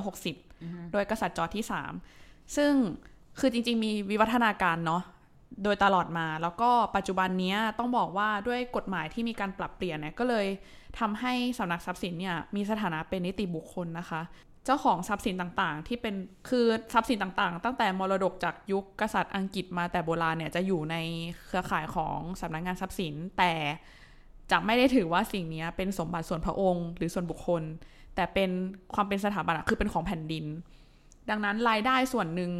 1760 โดยกษัตริย์จอร์จที่ 3 ซึ่งคือจริง ๆ มีวิวัฒนาการเนาะ โดยตลอดมา แล้วก็ปัจจุบันนี้ต้องบอกว่าด้วยกฎหมายที่มีการปรับเปลี่ยนเนี่ยก็เลยทำให้สำนักทรัพย์สินเนี่ยมีสถานะเป็นนิติบุคคลนะคะ เจ้าของทรัพย์สินต่างๆ ที่เป็นคือทรัพย์สินต่างๆ ตั้งแต่มรดกจากยุคกษัตริย์อังกฤษมาแต่โบราณเนี่ยจะอยู่ในเครือข่ายของสำนักงานทรัพย์สิน แต่จะไม่ได้ถือว่าสิ่งนี้เป็นสมบัติส่วนพระองค์ หรือส่วนบุคคล แต่เป็นความเป็นสถาบันคือเป็นของแผ่นดิน ดังนั้นรายได้ส่วนหนึ่ง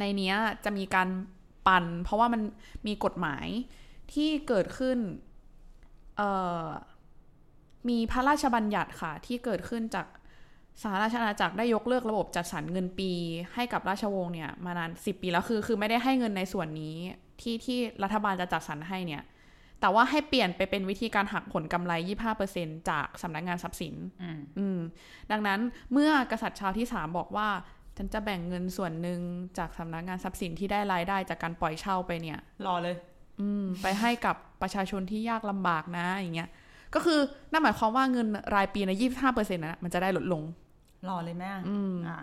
ในนี้จะมีการ ปัน เพราะว่ามันมีกฎหมายที่เกิดขึ้นเอ่อมีพระราชบัญญัติค่ะ ที่เกิดขึ้นจากสหราชอาณาจักรได้ยกเลิกระบบจัดสรรเงินปีให้กับราชวงศ์เนี่ยมานานสิปีแล้วคือ คือไม่ได้ให้เงินในส่วนนี้ที่ที่รัฐบาลจะจัดสรรให้เนี่ย แต่ว่าให้เปลี่ยนไปเป็นวิธีการหักผลกำไร 25%จากสำนักงานทรัพย์สินอืมอืมดังนั้นเมื่อกษัตริย์ชาวที่สามบอกว่า ฉันจะแบ่งเงินส่วนหนึ่งจากสำนักงานทรัพย์สินที่ได้รายได้จากการปล่อยเช่าไปเนี่ย รอเลย อืม ไปให้กับประชาชนที่ยากลำบากนะ อย่างเงี้ย ก็คือนั่นหมายความว่าเงินรายปีใน25%นะมันจะได้ลดลง รอเลยแม่ อืม อะ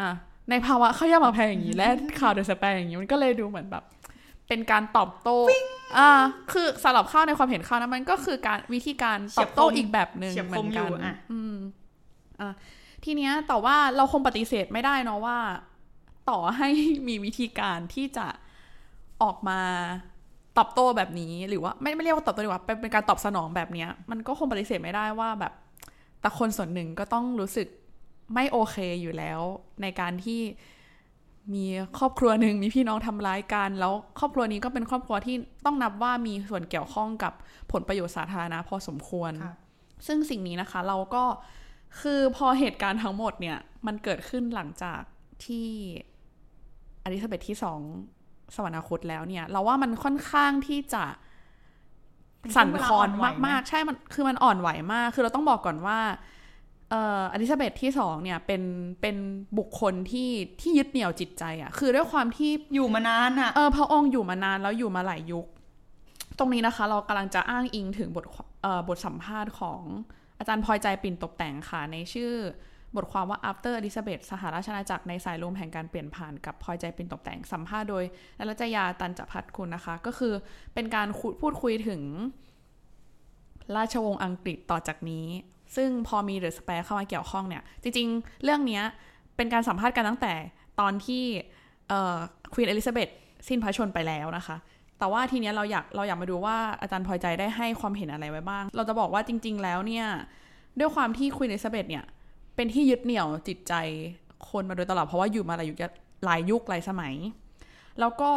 อะในภาวะข้าวยากหมากแพงอย่างนี้ และข่าวเดอะสแปนอย่างนี้มันก็เลยดูเหมือนแบบ เป็นการตอบโต้ อ่า คือสำหรับข้าวในความเห็นข้าวนะมันก็คือการวิธีการตอบโต้อีกแบบหนึ่งเฉียบเหมืคอมนอกันยู่อะ อืม อะ ทีเนี้ยแต่ว่าเราคงปฏิเสธไม่ได้เนาะว่า ต่อให้มีวิธีการที่จะออกมาตอบโต้แบบนี้หรือว่าไม่ไม่เรียกว่าตอบโต้ดีกว่าเป็นเป็นการตอบสนองแบบเนี้ย มันก็คงปฏิเสธไม่ได้ว่าแบบแต่คนส่วนหนึ่งก็ต้องรู้สึกไม่โอเคอยู่แล้ว ในการที่มีครอบครัวหนึ่งมีพี่น้องทำร้ายกัน แล้วครอบครัวนี้ก็เป็นครอบครัวที่ต้องนับว่ามีส่วนเกี่ยวข้องกับผลประโยชน์สาธารณะพอสมควรค่ะซึ่งสิ่งนี้นะคะ เราก็ คือพอเหตุการณ์ทั้งหมดเนี่ย มันเกิดขึ้นหลังจากที่อลิซาเบธที่สองสวรรคตแล้วเนี่ย เราว่ามันค่อนข้างที่จะสั่นคลอนมากๆ ใช่มันคือมันอ่อนไหวมาก คือเราต้องบอกก่อนว่าเอ่ออลิซาเบธที่สองเนี่ยเป็นเป็นบุคคลที่ที่ยึดเหนี่ยวจิตใจอะคือด้วยความที่อยู่มานานอะเออพระองค์อยู่มานานแล้วอยู่มาหลายยุค ตรงนี้นะคะ เรากำลังจะอ้างอิงถึงบทเอ่อบทสัมภาษณ์ของ อาจารย์พลอยใจปิ่นตกแต่งค่ะ ในชื่อบทความว่า after Elizabeth สหราชอาณาจักรในสายลมแห่งการเปลี่ยนผ่านกับพลอยใจปิ่นตกแต่งสัมภาษณ์โดยนรัจยาตันจพัฒคุณนะคะ ก็คือเป็นการพูดคุยถึงราชวงศ์อังกฤษต่อจากนี้ ซึ่งพอมีเดอะสเปรเข้ามาเกี่ยวข้องเนี่ย จริงๆ เรื่องนี้เป็นการสัมภาษณ์กันตั้งแต่ตอนที่ควีนเอลิซาเบธสิ้นพระชนไปแล้วนะคะ แต่ว่าทีเนี้ยเราอยากเราอยากมาดูว่าอาจารย์พลอยใจได้ให้ความเห็นอะไรไว้บ้าง เราจะบอกว่าจริง ๆ แล้วเนี่ยด้วยความที่ควีนเอลิซาเบธเนี่ยเป็นที่ยึดเหนี่ยวจิตใจคนมาโดยตลอดเพราะว่าอยู่มาหลายยุคหลายยุคหลายสมัย แล้วก็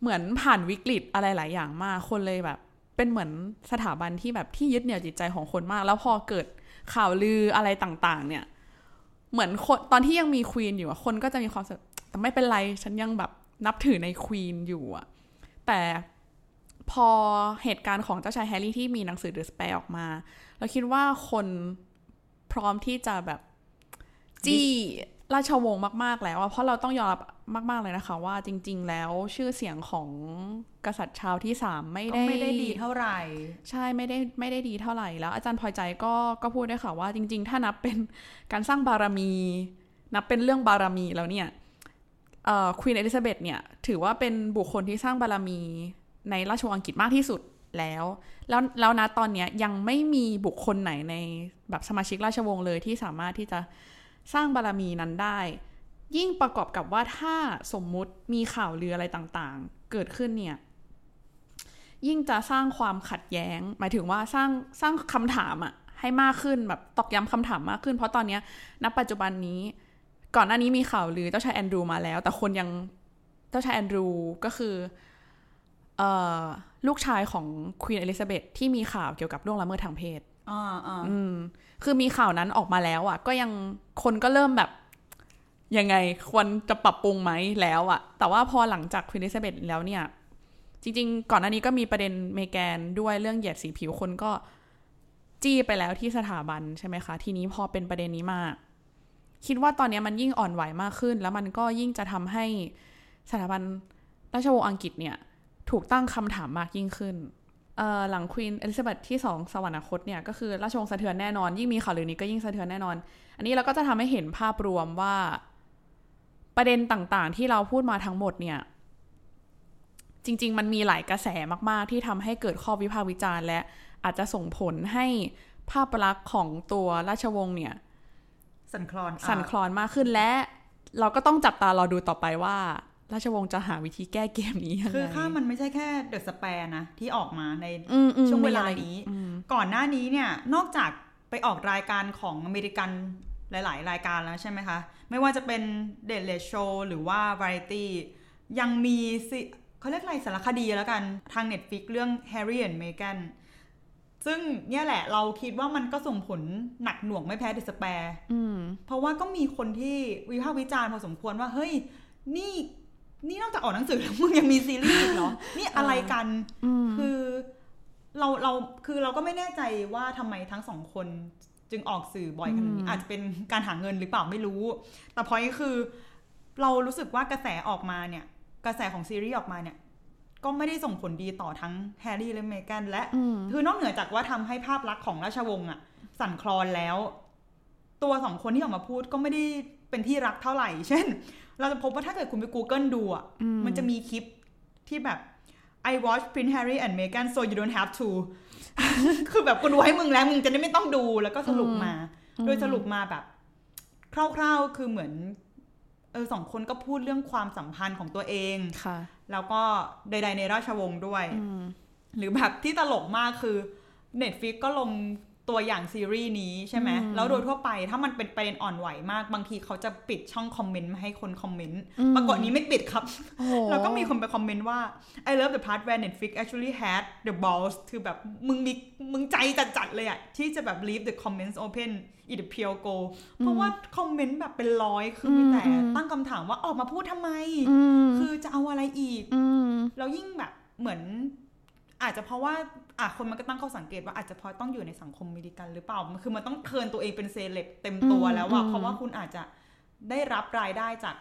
เหมือนผ่านวิกฤตอะไรหลายอย่างมากคนเลยแบบ เป็นเหมือนสถาบันที่แบบที่ยึดเหนี่ยวจิตใจของคนมาก แล้วพอเกิดข่าวลืออะไรต่างๆ เนี่ย เหมือนคนตอนที่ยังมีควีนอยู่คนก็จะมีความสึกแต่ไม่เป็นไรฉันยังแบบนับถือในควีนอยู่อะ แต่พอเหตุการณ์ของเจ้าชายแฮร์รี่ที่มีหนังสือเดอะสเปรออกมา เราคิดว่าคนพร้อมที่จะแบบจี้ราชวงศ์มาก ๆ แล้วอะเพราะเราต้องยอมรับมาก ๆ เลยนะคะ ว่าจริง ๆ แล้วชื่อเสียงของกษัตริย์ชาวที่สามไม่ก็ได้ไม่ได้ดีเท่าไหร่ ใช่ไม่ได้ไม่ได้ดีเท่าไหร่แล้วอาจารย์พลอยใจก็ก็พูดด้วยค่ะว่าจริง ๆ ถ้านับเป็นการสร้างบารมี นับเป็นเรื่องบารมีแล้วเนี่ย ควีนเอลิซาเบธเนี่ย ถือว่าเป็นบุคคลที่สร้างบารมีในราชวงศ์อังกฤษมากที่สุดแล้ว แล้วแล้วนะตอนเนี้ยยังไม่มีบุคคลไหนในแบบสมาชิกราชวงศ์เลยที่สามารถที่จะสร้างบารมีนั้นได้ ยิ่งประกอบกับว่าถ้าสมมุติมีข่าวลืออะไรต่างๆ เกิดขึ้นเนี่ยยิ่งจะสร้างความขัดแย้ง หมายถึงว่าสร้างสร้างคำถามอะให้มากขึ้นแบบตอกย้ำคำถามมากขึ้น เพราะตอนนี้ณปัจจุบันนี้ ก่อนหน้านี้มีข่าวลือเจ้าชายแอนดรูมาแล้ว แต่คนยังเจ้าชายแอนดรูก็คือเอ่อลูกชายของควีนเอลิซาเบธที่มีข่าวเกี่ยวกับล่วงละเมิดทางเพศอ่าอ่าอืมคือมีข่าวนั้นออกมาแล้วอะ่ะ ก็ยังคนก็เริ่มแบบยังไงควรจะปรับปรุงไหมแล้วอะ่ะแต่ว่าพอหลังจากควีนเอลิซาเบธแล้วเนี่ย จริง ๆ ก่อนหน้านี้ก็มีประเด็นเมแกนด้วยเรื่องเหยียดสีผิวคนก็จี้ไปแล้วที่สถาบันใช่ไหมคะ ทีนี้พอเป็นประเด็นนี้มา คิดว่าตอนนี้มันยิ่งอ่อนไหวมากขึ้น แล้วมันก็ยิ่งจะทำให้สถาบันราชวงศ์อังกฤษเนี่ยถูกตั้งคำถามมากยิ่งขึ้นหลังควีนเอลิซาเบธที่สองสวรรคตเนี่ยก็คือราชวงศ์สะเทือนแน่นอน ยิ่งมีข่าวลือนี้ก็ยิ่งสะเทือนแน่นอน อันนี้เราก็จะทำให้เห็นภาพรวมว่าประเด็นต่างๆ ที่เราพูดมาทั้งหมดเนี่ยจริง ๆ มันมีหลายกระแสมาก ๆ ที่ทำให้เกิดข้อวิพากษ์วิจารณ์ และอาจจะส่งผลให้ภาพลักษณ์ของตัวราชวงศ์เนี่ย สันคลอนอะสั่นคลอนมากขึ้นและ เราก็ต้องจับตารอดูต่อไปว่า ราชวงศ์จะหาวิธีแก้เกมนี้ยังไงคือข้ามันไม่ใช่แค่เดอะสเปร์นะที่ออกมาในอืมอืมช่วงเวลามีอะไรนี้อืมก่อนหน้านี้เนี่ยนอกจากไปออกรายการของอเมริกันหลาย ๆ รายการแล้วใช่ไหมคะ ไม่ว่าจะเป็นเด e เลโชหรือว่า Variety ยังมีสิเขาเรียกอะไรสารคดีแล้วกันทาง Netflix เรื่อง Harry and Meghan ซึ่งเนี่ยแหละเราคิดว่ามันก็ส่งผลหนักหน่วงไม่แพ้เดอะสเปร์อืมเพราะว่าก็มีคนที่วิพากษ์วิจารณ์พอสมควรว่า เฮ้ย นี่นี่นอกจากออกหนังสือแล้วมึงยังมีซีรีส์อีกเหรอ นี่อะไรกันอืมคือเราเราคือเราก็ไม่แน่ใจว่าทำไมทั้งสองคนจึงออกสื่อบ่อยขนาดนี้อาจจะเป็นการหาเงินหรือเปล่าไม่รู้ แต่พอยคือ เรารู้สึกว่ากระแสออกมาเนี่ย กระแสของซีรีส์ออกมาเนี่ย ก็ไม่ได้ส่งผลดีต่อทั้งแฮร์รี่และเมแกนและอืมคือนอกเหนือจากว่าทำให้ภาพลักษณ์ของราชวงศ์อะสั่นคลอนแล้ว ตัวสองคนที่ออกมาพูดก็ไม่ได้เป็นที่รักเท่าไหร่ เช่น เราจะพบว่าถ้าเกิดคุณไป Google ดูอะอืมมันจะมีคลิปที่แบบ I watch Prince Harry and Meghan so you don't have to คือแบบกูดูให้มึงแล้ว มึงจะได้ไม่ต้องดูแล้วก็สรุปมา โดยสรุปมาแบบ คร่าวๆคือเหมือน เออสองคนก็พูดเรื่องความสัมพันธ์ของตัวเองค่ะ แล้วก็ใด ๆ ในราชวงศ์ด้วยอืมหรือแบบที่ตลกมากคือ Netflix ก็ลง ตัวอย่างซีรีส์นี้ใช่ไหมอืมแล้วโดยทั่วไปถ้ามันเป็นประเด็นอ่อนไหวมาก บางทีเขาจะปิดช่องคอมเมนต์ไม่ให้คนคอมเมนต์อืมปรากฏนี้ไม่ปิดครับโอ้โหแล้วก็มีคนไปคอมเมนต์ว่า I love the part where Netflix actually had the balls คือแบบมึงมีมึงใจจัดๆเลยอะที่จะแบบ leave the comments open in the pure go เพราะว่าคอมเมนต์แบบเป็นร้อยคือมีแต่ตั้งคำถามว่าออกมาพูดทำไมอืมคือจะเอาอะไรอีกอืมแล้วยิ่งแบบเหมือน อาจจะเพราะว่าอะคนมันก็ตั้งข้อสังเกตว่าอาจจะเพราะต้องอยู่ในสังคมอเมริกันหรือเปล่า มันคือมันต้องเทิร์นตัวเองเป็นเซเลบเต็มตัวแล้วอะอืมเพราะว่าคุณอาจจะได้รับรายได้จาก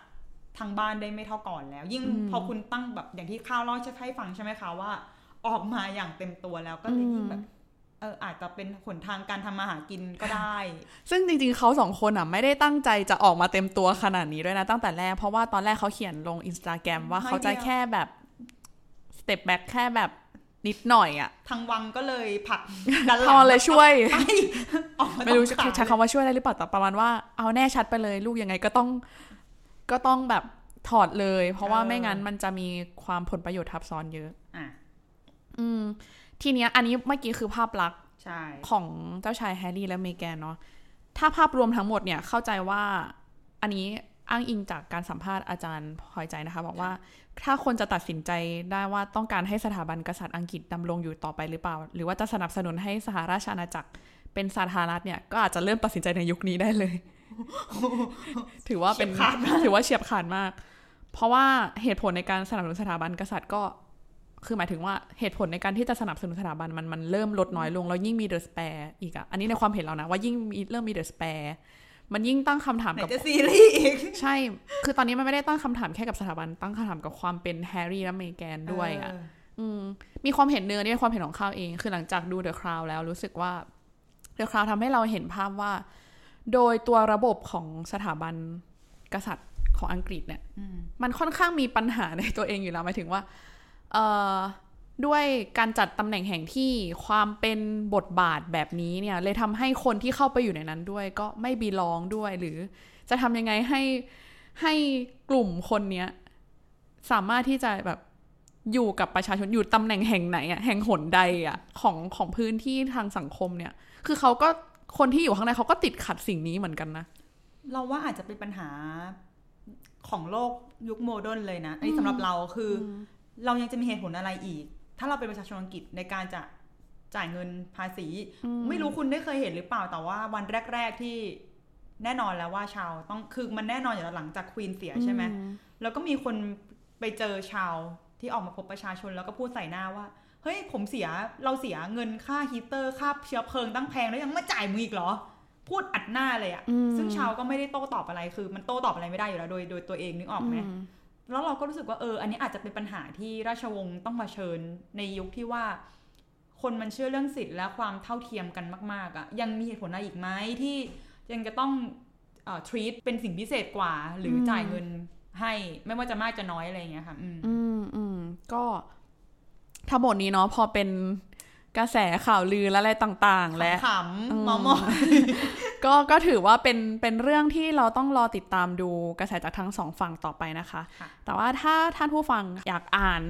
ทางบ้านได้ไม่เท่าก่อนแล้ว ยิ่งอืมพอคุณตั้งแบบอย่างที่ข้าวเล่าให้ฟังใช่ไหมคะว่า ออกมาอย่างเต็มตัวแล้วก็เลยยิ่งแบบเอออาจจะเป็นหนทางการทำมาหากินก็ได้ ซึ่งจริงๆเขาสองคนอะไม่ได้ตั้งใจจะออกมาเต็มตัวขนาดนี้ด้วยนะตั้งแต่แรก เพราะว่าตอนแรกเขาเขียนลงอินสตาแกรมว่าไม่เขาจะเดียวแค่แบบสเต็ปแบ็คแค่แบบ นิดหน่อยอะทางวังก็เลยผลักดันหพลัองเลยช่วยไปออกาไม่รู้ตงขาใช้คำว่าช่วยได้หรือเปล่าแต่ประมาณว่าเอาแน่ชัดไปเลยลูกยังไงก็ต้องก็ต้องแบบถอดเลย เพราะว่าไม่งั้นมันจะมีความผลประโยชน์ทับซ้อนเยอะอะอืม ทีเนี้ยอันนี้เมื่อกี้คือภาพลักษณ์ใช่ของเจ้าชายแฮร์รี่และเมแกนเนาะถ้าภาพรวมทั้งหมดเนี่ยเข้าใจว่าอันนี้ อ้างอิงจากการสัมภาษณ์อาจารย์พลอยใจนะคะ บอกว่าถ้าคนจะตัดสินใจได้ว่าต้องการให้สถาบันกษัตริย์อังกฤษดำรงอยู่ต่อไปหรือเปล่า หรือว่าจะสนับสนุนให้สหราชอาณาจักรเป็นสาธารณรัฐเนี่ยก็อาจจะเริ่มตัดสินใจในยุคนี้ได้เลย ถือว่าเป็นเฉียบขาดมากถือว่าเฉียบขาดมาก เพราะว่าเหตุผลในการสนับสนุนสถาบันกษัตริย์ก็ คือหมายถึงว่าเหตุผลในการที่จะสนับสนุนสถาบันมันมันเริ่มลดน้อยลงแล้วยิ่งมี the Spare อีกอะอันนี้ในความเห็นเรานะว่ายิ่งมีเริ่มมี the Spare มันยิ่งตั้งคำถามไหนกับจะซีรีส์อีก ใช่ คือตอนนี้มันไม่ได้ตั้งคำถามแค่กับสถาบัน ตั้งคำถามกับความเป็นแฮร์รี่และเมแกนด้วยอะเอืมมีความเห็นเนื้อนี่เป็นความเห็นของข้าวเอง คือหลังจากดู The Crown แล้วรู้สึกว่า The Crown ทำให้เราเห็นภาพว่า โดยตัวระบบของสถาบันกษัตริย์ของอังกฤษเนี่ยอืมมันค่อนข้างมีปัญหาในตัวเองอยู่แล้วหมายถึงว่าเอ่อ ด้วยการจัดตำแหน่งแห่งที่ความเป็นบทบาทแบบนี้เนี่ย เลยทำให้คนที่เข้าไปอยู่ในนั้นด้วย ก็ไม่บีลองด้วยหรือ จะทำยังไงให้ให้กลุ่มคนเนี้ยสามารถที่จะแบบอยู่กับประชาชนอยู่ตำแหน่งแห่งไหนอะแห่งหนใดอะของของพื้นที่ทางสังคมเนี่ย คือเขาก็คนที่อยู่ข้างในเขาก็ติดขัดสิ่งนี้เหมือนกันนะ เราว่าอาจจะเป็นปัญหาของโลกยุคโมเดิร์นเลยนะอันนี้สำหรับเราคืออเรายังจะมีเหตุผลอะไรอีก ถ้าเราเป็นประชาชนอังกฤษในการจะจ่ายเงินภาษี ไม่รู้คุณได้เคยเห็นหรือเปล่าแต่ว่าวันแรก ๆที่แน่นอนแล้วว่าชาวต้องคือมันแน่นอนอยู่แล้วหลังจากควีนเสียใช่ไหมแล้วก็มีคนไปเจอชาวที่ออกมาพบประชาชนแล้วก็พูดใส่หน้าว่า เฮ้ยผมเสียเราเสียเงินค่าฮีเตอร์ค่าเชื้อเพลิงตั้งแพงแล้วยังมาจ่ายมึงอีกเหรอ พูดอัดหน้าเลยอะอืมซึ่งชาวก็ไม่ได้โต้ตอบอะไรคือ มันโต้ตอบอะไรไม่ได้อยู่แล้วโดยโดยตัวเองนึกออกไหมอืม แล้วเราก็รู้สึกว่าเออ อันนี้อาจจะเป็นปัญหาที่ราชวงศ์ต้องมาเชิญในยุคที่ว่า คนมันเชื่อเรื่องสิทธิ์และความเท่าเทียมกันมาก ๆอะยังมีเหตุผลอะไรอีกไหมที่ยังจะต้องเอ่อ treat เป็นสิ่งพิเศษกว่า หรืออจ่ายเงินให้ไม่ว่าจะมากจะน้อยอะไรอย่างเงี้ยค่ะ อืมอืมอืมก็ทั้งหมดนี้เนาะพอเป็น กระแสข่าวลือและอะไรต่างๆ และขอืมำๆมอมอก็ก็ถือว่าเป็นเป็นเรื่องที่เราต้องรอติดตามดูกระแสจากทั้งสองฝั่งต่อไปนะคะค่ะแต่ว่าถ้าท่านผู้ฟังอยากอ่าน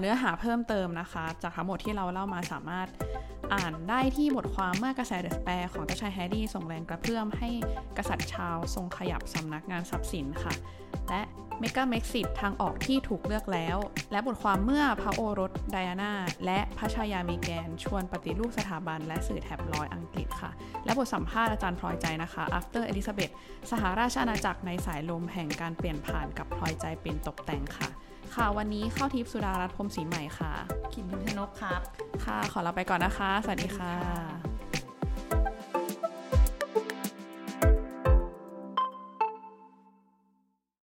เนื้อหาเพิ่มเติมนะคะ จากทั้งหมดที่เราเล่ามาสามารถอ่านได้ที่บทความเมื่อกระแส the Spare ของเจ้าชายแฮร์รี่ส่งแรงกระเพื่อมให้กษัตริย์ชาลส์ทรงขยับสำนักงานทรัพย์สินค่ะ และเมกาเม็กซิตทางออกที่ถูกเลือกแล้ว และบทความเมื่อพระโอรสไดอาน่าและพระชายาเมแกน ชวนปฏิรูปสถาบันและสื่อแท็บลอยด์อังกฤษค่ะ และบทสัมภาษณ์อาจารย์พลอยใจนะคะ After Elizabeth สหราชอาณาจักรในสายลมแห่งการเปลี่ยนผ่านกับพลอยใจเป็นตกแต่งค่ะ ค่ะ วันนี้เข้าทิพย์สุดารัตน์พรหมศรีใหม่ค่ะ ขิมพิมพ์ชนกครับ ค่ะ ขอลาไปก่อนนะคะ สวัสดีค่ะสวัสดีค่ะ